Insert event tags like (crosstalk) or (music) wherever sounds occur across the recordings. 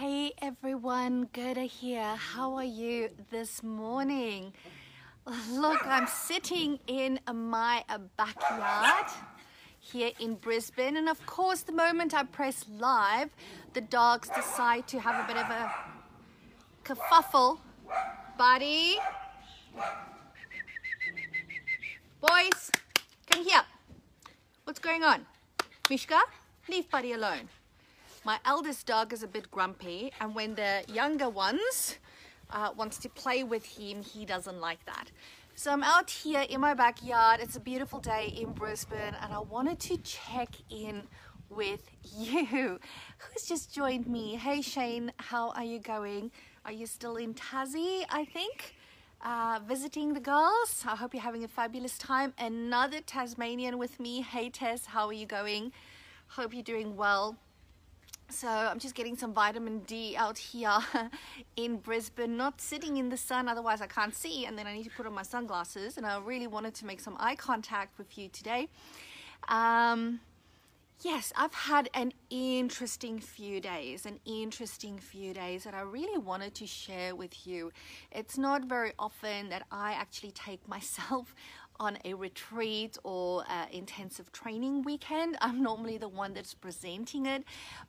Hey everyone, Gerda here. How are you this morning? Look, I'm sitting in my uh, backyard here in Brisbane, and of course, the moment I press live, the dogs decide to have a bit of a kerfuffle. Buddy, boys, come here. What's going on? Mishka, leave Buddy alone. My eldest dog is a bit grumpy, and when the younger ones uh, wants to play with him, he doesn't like that. So I'm out here in my backyard. It's a beautiful day in Brisbane, and I wanted to check in with (laughs) you. Who's just joined me? Hey Shane, how are you going? Are you still in Tassie? I think. Uh, visiting the girls. I hope you're having a fabulous time. Another Tasmanian with me. Hey Tess, how are you going? Hope you're doing well. So I'm just getting some vitamin D out here (laughs) in Brisbane, not sitting in the sun, otherwise I can't see, and then I need to put on my sunglasses, and I really wanted to make some eye contact with you today. Um, yes, I've had an interesting few days, an interesting few days that I really wanted to share with you. It's not very often that I actually take (laughs) myself on a retreat or uh, intensive training weekend. I'm normally the one that's presenting it,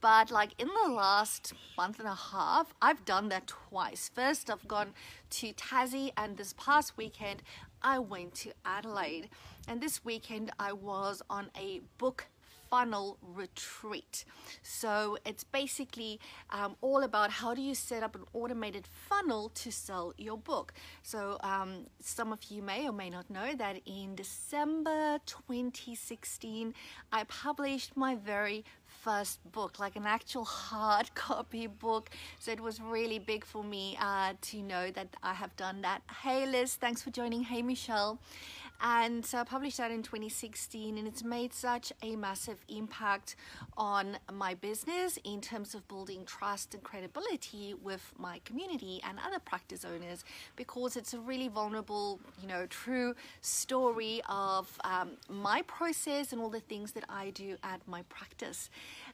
but like in the last month and a half, I've done that twice. First, I've gone to Tassie, and this past weekend, I went to Adelaide. And this weekend, I was on a book funnel retreat. So it's basically um, all about how do you set up an automated funnel to sell your book. So um, some of you may or may not know that in December 2016, I published my very first book, like an actual hard (laughs) copy book. So it was really big for me uh, to know that I have done that. Hey Liz, thanks for joining. Hey Michelle and so I published that in 2016 and it's made such a massive impact on my business in terms of building trust and credibility with my community and other practice owners because it's a really vulnerable you know true story of um, my process and all the things that I do at my practice.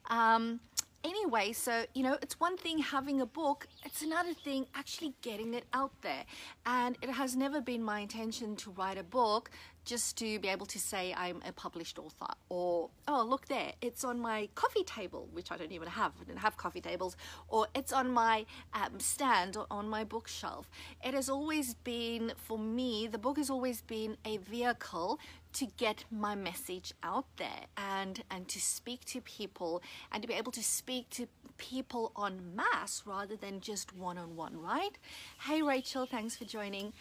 Um, anyway, so you know, it's one thing having a book, it's another thing actually getting it out there. And it has never been my intention to write a book just to be able to say I'm a published author or oh look there it's on my coffee table which I don't even have. I don't have coffee tables. Or it's on my um, stand or on my bookshelf. It has always been for me the book has always been a vehicle to get my message out there and and to speak to people and to be able to speak to people en masse rather than just one-on-one -on -one, right? Hey Rachel thanks for joining.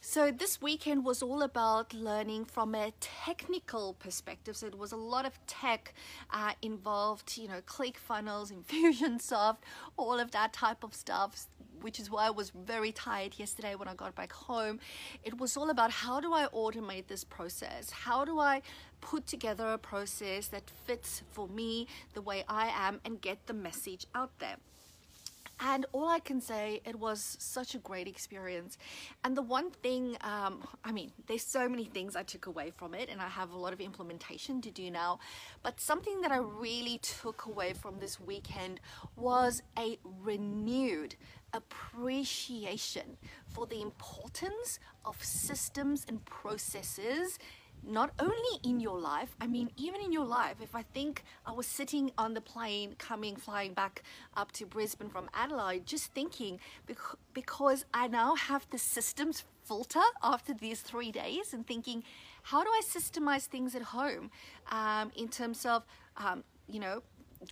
So this weekend was all about learning from a technical perspective. So it was a lot of tech uh, involved, you know, ClickFunnels, (laughs) Infusionsoft, all of that type of stuff, which is why I was very tired yesterday when I got back home. It was all about how do I automate this process? How do I put together a process that fits for me the way I am and get the message out there? and all I can say, it was such a great experience. And the one thing, um, I mean, there's so many things I took away from it, and I have a lot of implementation to do now. But something that I really took away from this weekend was a renewed appreciation for the importance of systems and processes not only in your life, I mean, even in your life, if I think I was sitting on the plane coming, flying back up to Brisbane from Adelaide, just thinking because I now have the systems filter after these three days and thinking, how do I systemize things at home? Um, in terms of, um, you know,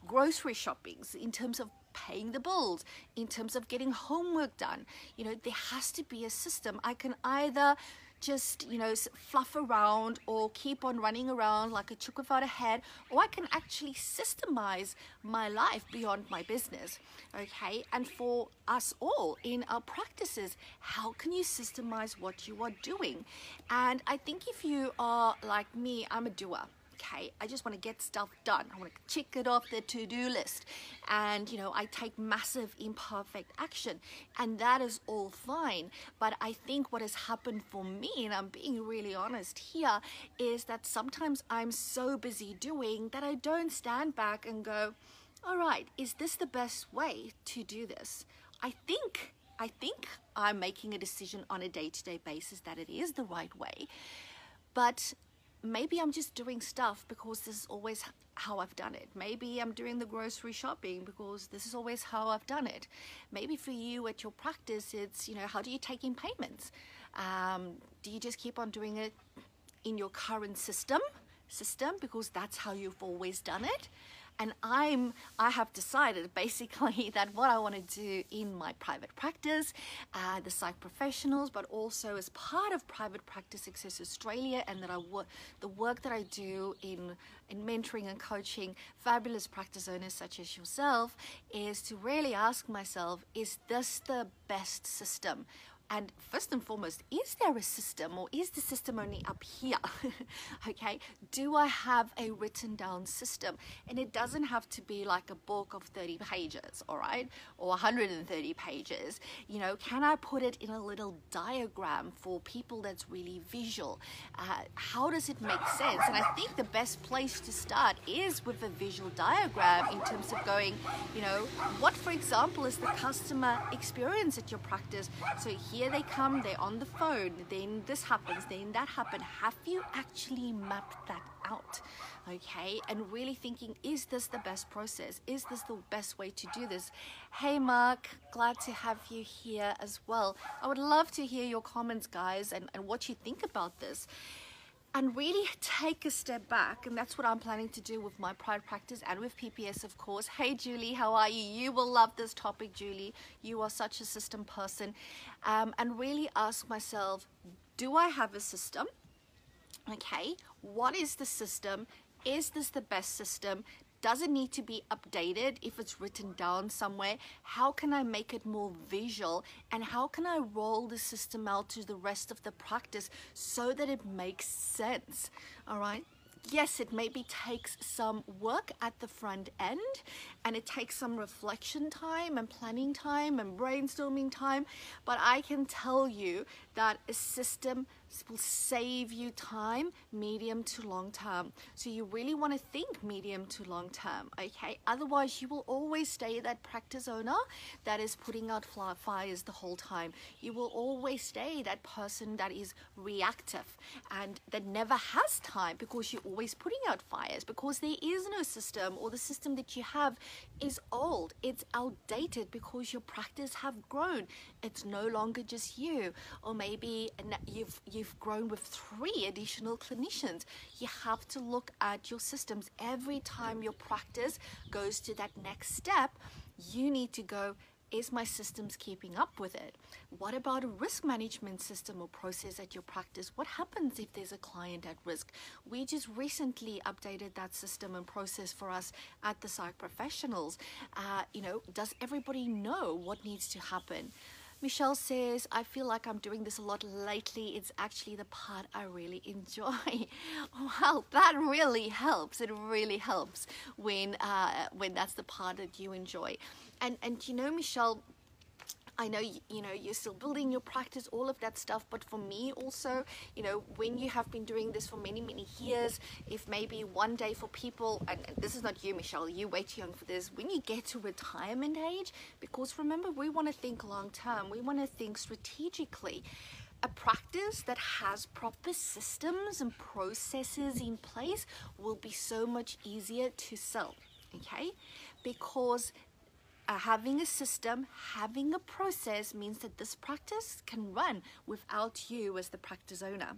grocery shoppings, in terms of paying the bills, in terms of getting homework done. You know, there has to be a system. I can either just, you know, fluff around or keep on running around like a chick without a head, or I can actually systemize my life beyond my business. Okay, and for us all in our practices, how can you systemize what you are doing? And I think if you are like me, I'm a doer okay i just want to get stuff done i want to check it off the to-do list and you know i take massive imperfect action and that is all fine but i think what has happened for me and i'm being really honest here is that sometimes i'm so busy doing that i don't stand back and go all right, is this the best way to do this? I think I think I'm making a decision on a day-to-day basis that it is the right way. But maybe I'm just doing stuff because this is always how I've done it. Maybe I'm doing the grocery shopping because this is always how I've done it. Maybe for you at your practice, it's, you know, how do you take in payments? Um, do you just keep on doing it in your current system? System because that's how you've always done it and I'm I have decided basically (laughs) that what I want to do in my private practice, uh, the psych professionals, but also as part of Private Practice Success Australia, and that I the work that I do in in mentoring and coaching fabulous practice owners such as yourself is to really ask myself: Is this the best system? And first and foremost, is there a system or is the system only up here? (laughs) okay, do I have a written down system? And it doesn't have to be like a book of 30 pages, all right, or 130 pages. You know, can I put it in a little diagram for people that's really visual? Uh, how does it make sense? And I think the best place to start is with a visual diagram in terms of going, you know, what, for example, is the customer experience at your practice? So here they come, they're on the phone, then this happens, then that happened. Have you actually mapped that out? Okay, and really thinking, is this the best process? Is this the best way to do this? Hey, Mark, glad to have you here as well. I would love to hear your comments, guys, and, and what you think about this and really take a step back and that's what i'm planning to do with my private practice and with pps of course. Hey julie how are you? You will love this topic julie. You are such a system person. Um, and really ask myself do i have a system? Okay what is the system? Is this the best system does it need to be updated if it's written down somewhere? How can I make it more visual? And how can I roll the system out to the rest of the practice so that it makes sense? All right yes, it maybe takes some work at the front end and it takes some reflection time and planning time and brainstorming time, but I can tell you that a system will save you time medium to long term. So you really want to think medium to long term, okay? Otherwise, you will always stay that practice owner that is putting out fires the whole time. You will always stay that person that is reactive and that never has time because you're always putting out fires because there is no system or the system that you have is old. It's outdated because your practice have grown. It's no longer just you or maybe you've you've grown with three additional clinicians. You have to look at your systems every time your practice goes to that next step. You need to go is my systems keeping up with it? What about a risk management system or process at your practice? What happens if there's a client at risk? We just recently updated that system and process for us at the psych professionals. Uh, you know, does everybody know what needs to happen? Michelle says, I feel like I'm doing this a lot lately. It's actually the part I really enjoy. (laughs) well, that really helps. It really helps when uh, when that's the part that you enjoy. And and you know, Michelle, I know you know you're still building your practice, all of that stuff. But for me also, you know, when you have been doing this for many many years, if maybe one day for people, and this is not you, Michelle, you way too young for this. When you get to retirement age, because remember we want to think long term, we want to think strategically. A practice that has proper systems and processes in place will be so much easier to sell okay because uh, having a system, having a process means that this practice can run without you as the practice owner.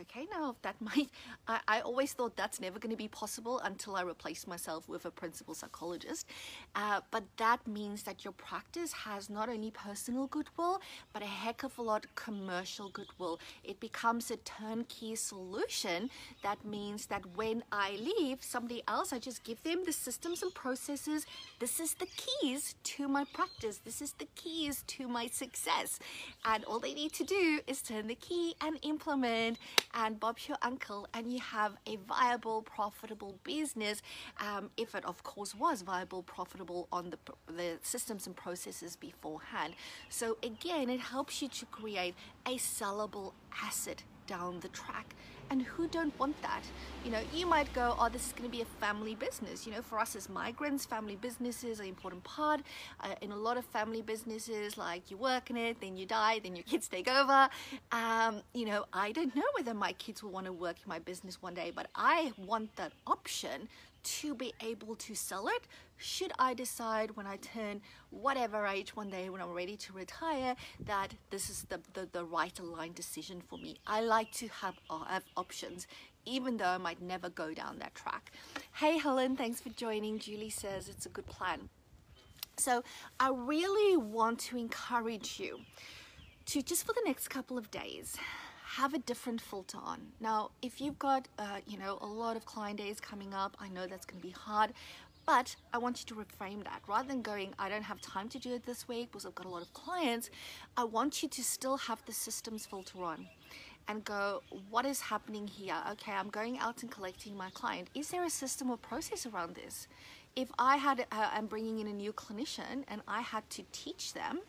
Okay, now that (laughs) might, I, I always thought that's never going to be possible until I replaced myself with a principal psychologist. Uh, but that means that your practice has not only personal goodwill, but a heck of a lot commercial goodwill. It becomes a turnkey solution. That means that when I leave somebody else, I just give them the systems and processes. This is the keys to my practice. This is the keys to my success. And all they need to do is turn the key and implement and Bob's your uncle and you have a viable, profitable business. Um, if it of course was viable, profitable on the, the systems and processes beforehand. So again, it helps you to create a sellable asset down the track and who don't want that? You know you might go oh this is going to be a family business. You know for us as migrants family businesses are an important part. Uh, in a lot of family businesses like you work in it then you die then your kids take over. Um, you know i don't know whether my kids will want to work in my business one day but i want that option to be able to sell it should I decide when I turn whatever age one day when I'm ready to retire that this is the, the, the right aligned decision for me. I like to have, uh, have options even though I might never go down that track. Hey Helen, thanks for joining. Julie says it's a good plan. So I really want to encourage you to just for the next couple of days have a different filter on. Now, if you've got, uh, you know, a lot of client days coming up, I know that's going to be hard, but I want you to reframe that. Rather than going, I don't have time to do it this week because I've got a lot of clients, I want you to still have the systems filter on and go, what is happening here? Okay, I'm going out and collecting my client. Is there a system or process around this? If I had, uh, I'm bringing in a new clinician and I had to teach them,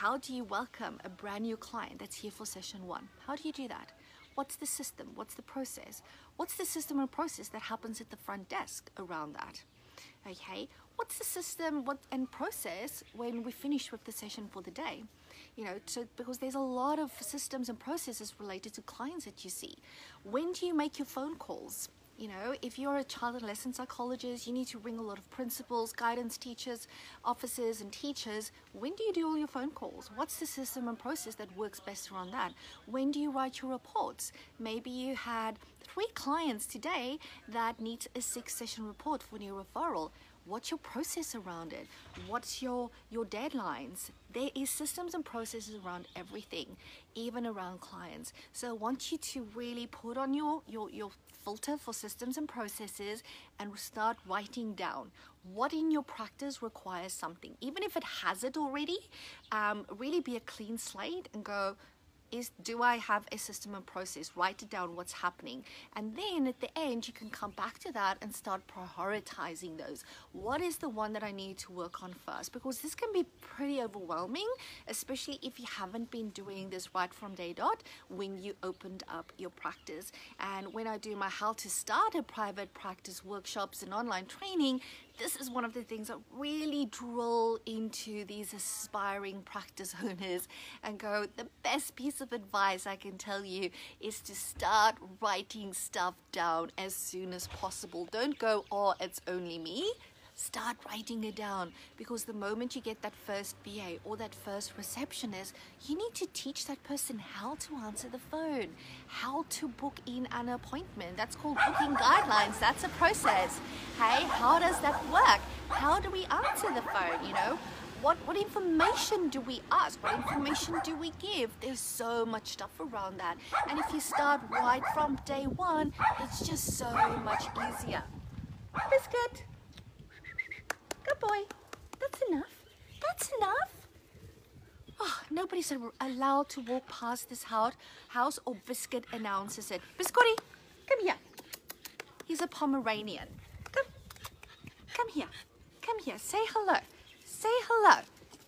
how do you welcome a brand new client that's here for session one? How do you do that? What's the system? What's the process? What's the system and process that happens at the front desk around that? Okay, what's the system what and process when we finish with the session for the day? You know, to, because there's a lot of systems and processes related to clients that you see. When do you make your phone calls? You know, if you're a child and adolescent psychologist, you need to ring a lot of principals, guidance teachers, officers, and teachers. When do you do all your phone calls? What's the system and process that works best around that? When do you write your reports? Maybe you had three clients today that need a six session report for new referral what's your process around it? What's your your deadlines? There is systems and processes around everything even around clients. So i want you to really put on your your, your filter for systems and processes and start writing down what in your practice requires something. Even if it has it already um, really be a clean slate and go is do I have a system and process? Write it down what's happening. And then at the end, you can come back to that and start prioritizing those. What is the one that I need to work on first? Because this can be pretty overwhelming, especially if you haven't been doing this right from day dot when you opened up your practice. And when I do my how to start a private practice workshops and online training, this is one of the things that really drill into these aspiring practice owners and go, the best piece of advice I can tell you is to start writing stuff down as soon as possible. Don't go, oh, it's only me start writing it down because the moment you get that first VA or that first receptionist, you need to teach that person how to answer the phone, how to book in an appointment. That's called booking guidelines. That's a process. Hey, how does that work? How do we answer the phone? You know, what, what information do we ask? What information do we give? There's so much stuff around that. And if you start right from day one, it's just so much easier. Biscuit. Good boy. That's enough. That's enough. Ah, oh, nobody's allowed to walk past this house. house or Biscuit announces it. Biscotti, come here. He's a Pomeranian. Come. Come here. Come here. Say hello. Say hello.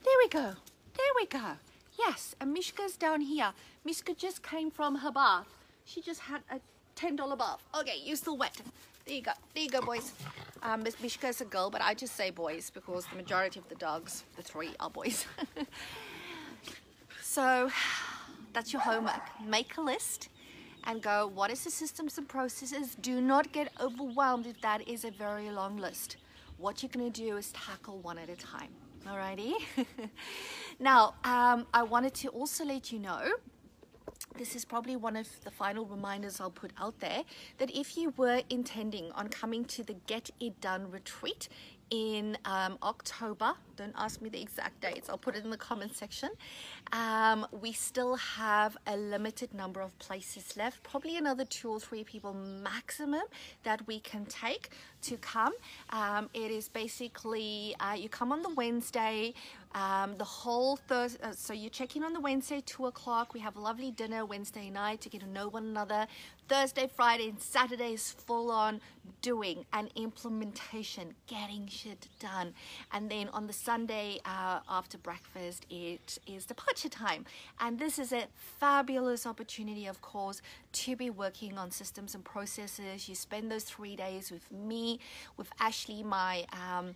There we go. There we go. Yes, and Mishka's down here. Mishka just came from her bath. She just had a $10 bath. Okay, you're still wet. There you go. There you go, boys. Um, Mishka is a girl, but I just say boys because the majority of the dogs, the three, are boys. (laughs) so that's your homework. Make a list and go, what is the systems and processes? Do not get overwhelmed if that is a very long list. What you're going to do is tackle one at a time. Alrighty? (laughs) now, um, I wanted to also let you know this is probably one of the final reminders I'll put out there that if you were intending on coming to the Get It Done retreat in um, October. Don't ask me the exact dates. I'll put it in the comment section. Um, we still have a limited number of places left, probably another two or three people maximum that we can take to come. Um, it is basically uh, you come on the Wednesday. Um, the whole Thursday, uh, so you check in on the Wednesday, 2 o'clock. We have a lovely dinner Wednesday night to get to know one another. Thursday, Friday, and Saturday is full on doing and implementation, getting shit done. And then on the Sunday uh, after breakfast, it is departure time. And this is a fabulous opportunity, of course, to be working on systems and processes. You spend those three days with me, with Ashley, my um,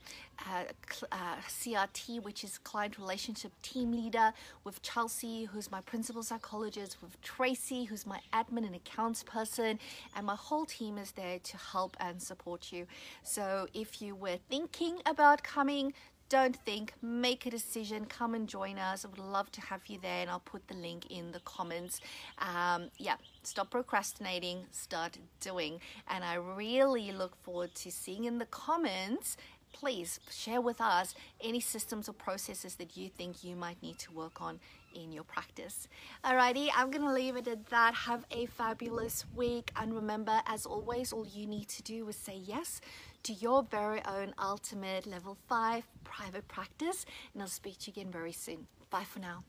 uh, uh, CRT, which is client relationship team leader, with Chelsea, who's my principal psychologist, with Tracy, who's my admin and accounts person, and my whole team is there to help and support you. So if you were thinking about coming, don't think, make a decision, come and join us. I would love to have you there, and I'll put the link in the comments. Um, yeah, stop procrastinating, start doing. And I really look forward to seeing in the comments please share with us any systems or processes that you think you might need to work on in your practice. Alrighty, I'm gonna leave it at that. Have a fabulous week, and remember, as always, all you need to do is say yes to your very own ultimate level five private practice, and I'll speak to you again very soon. Bye for now.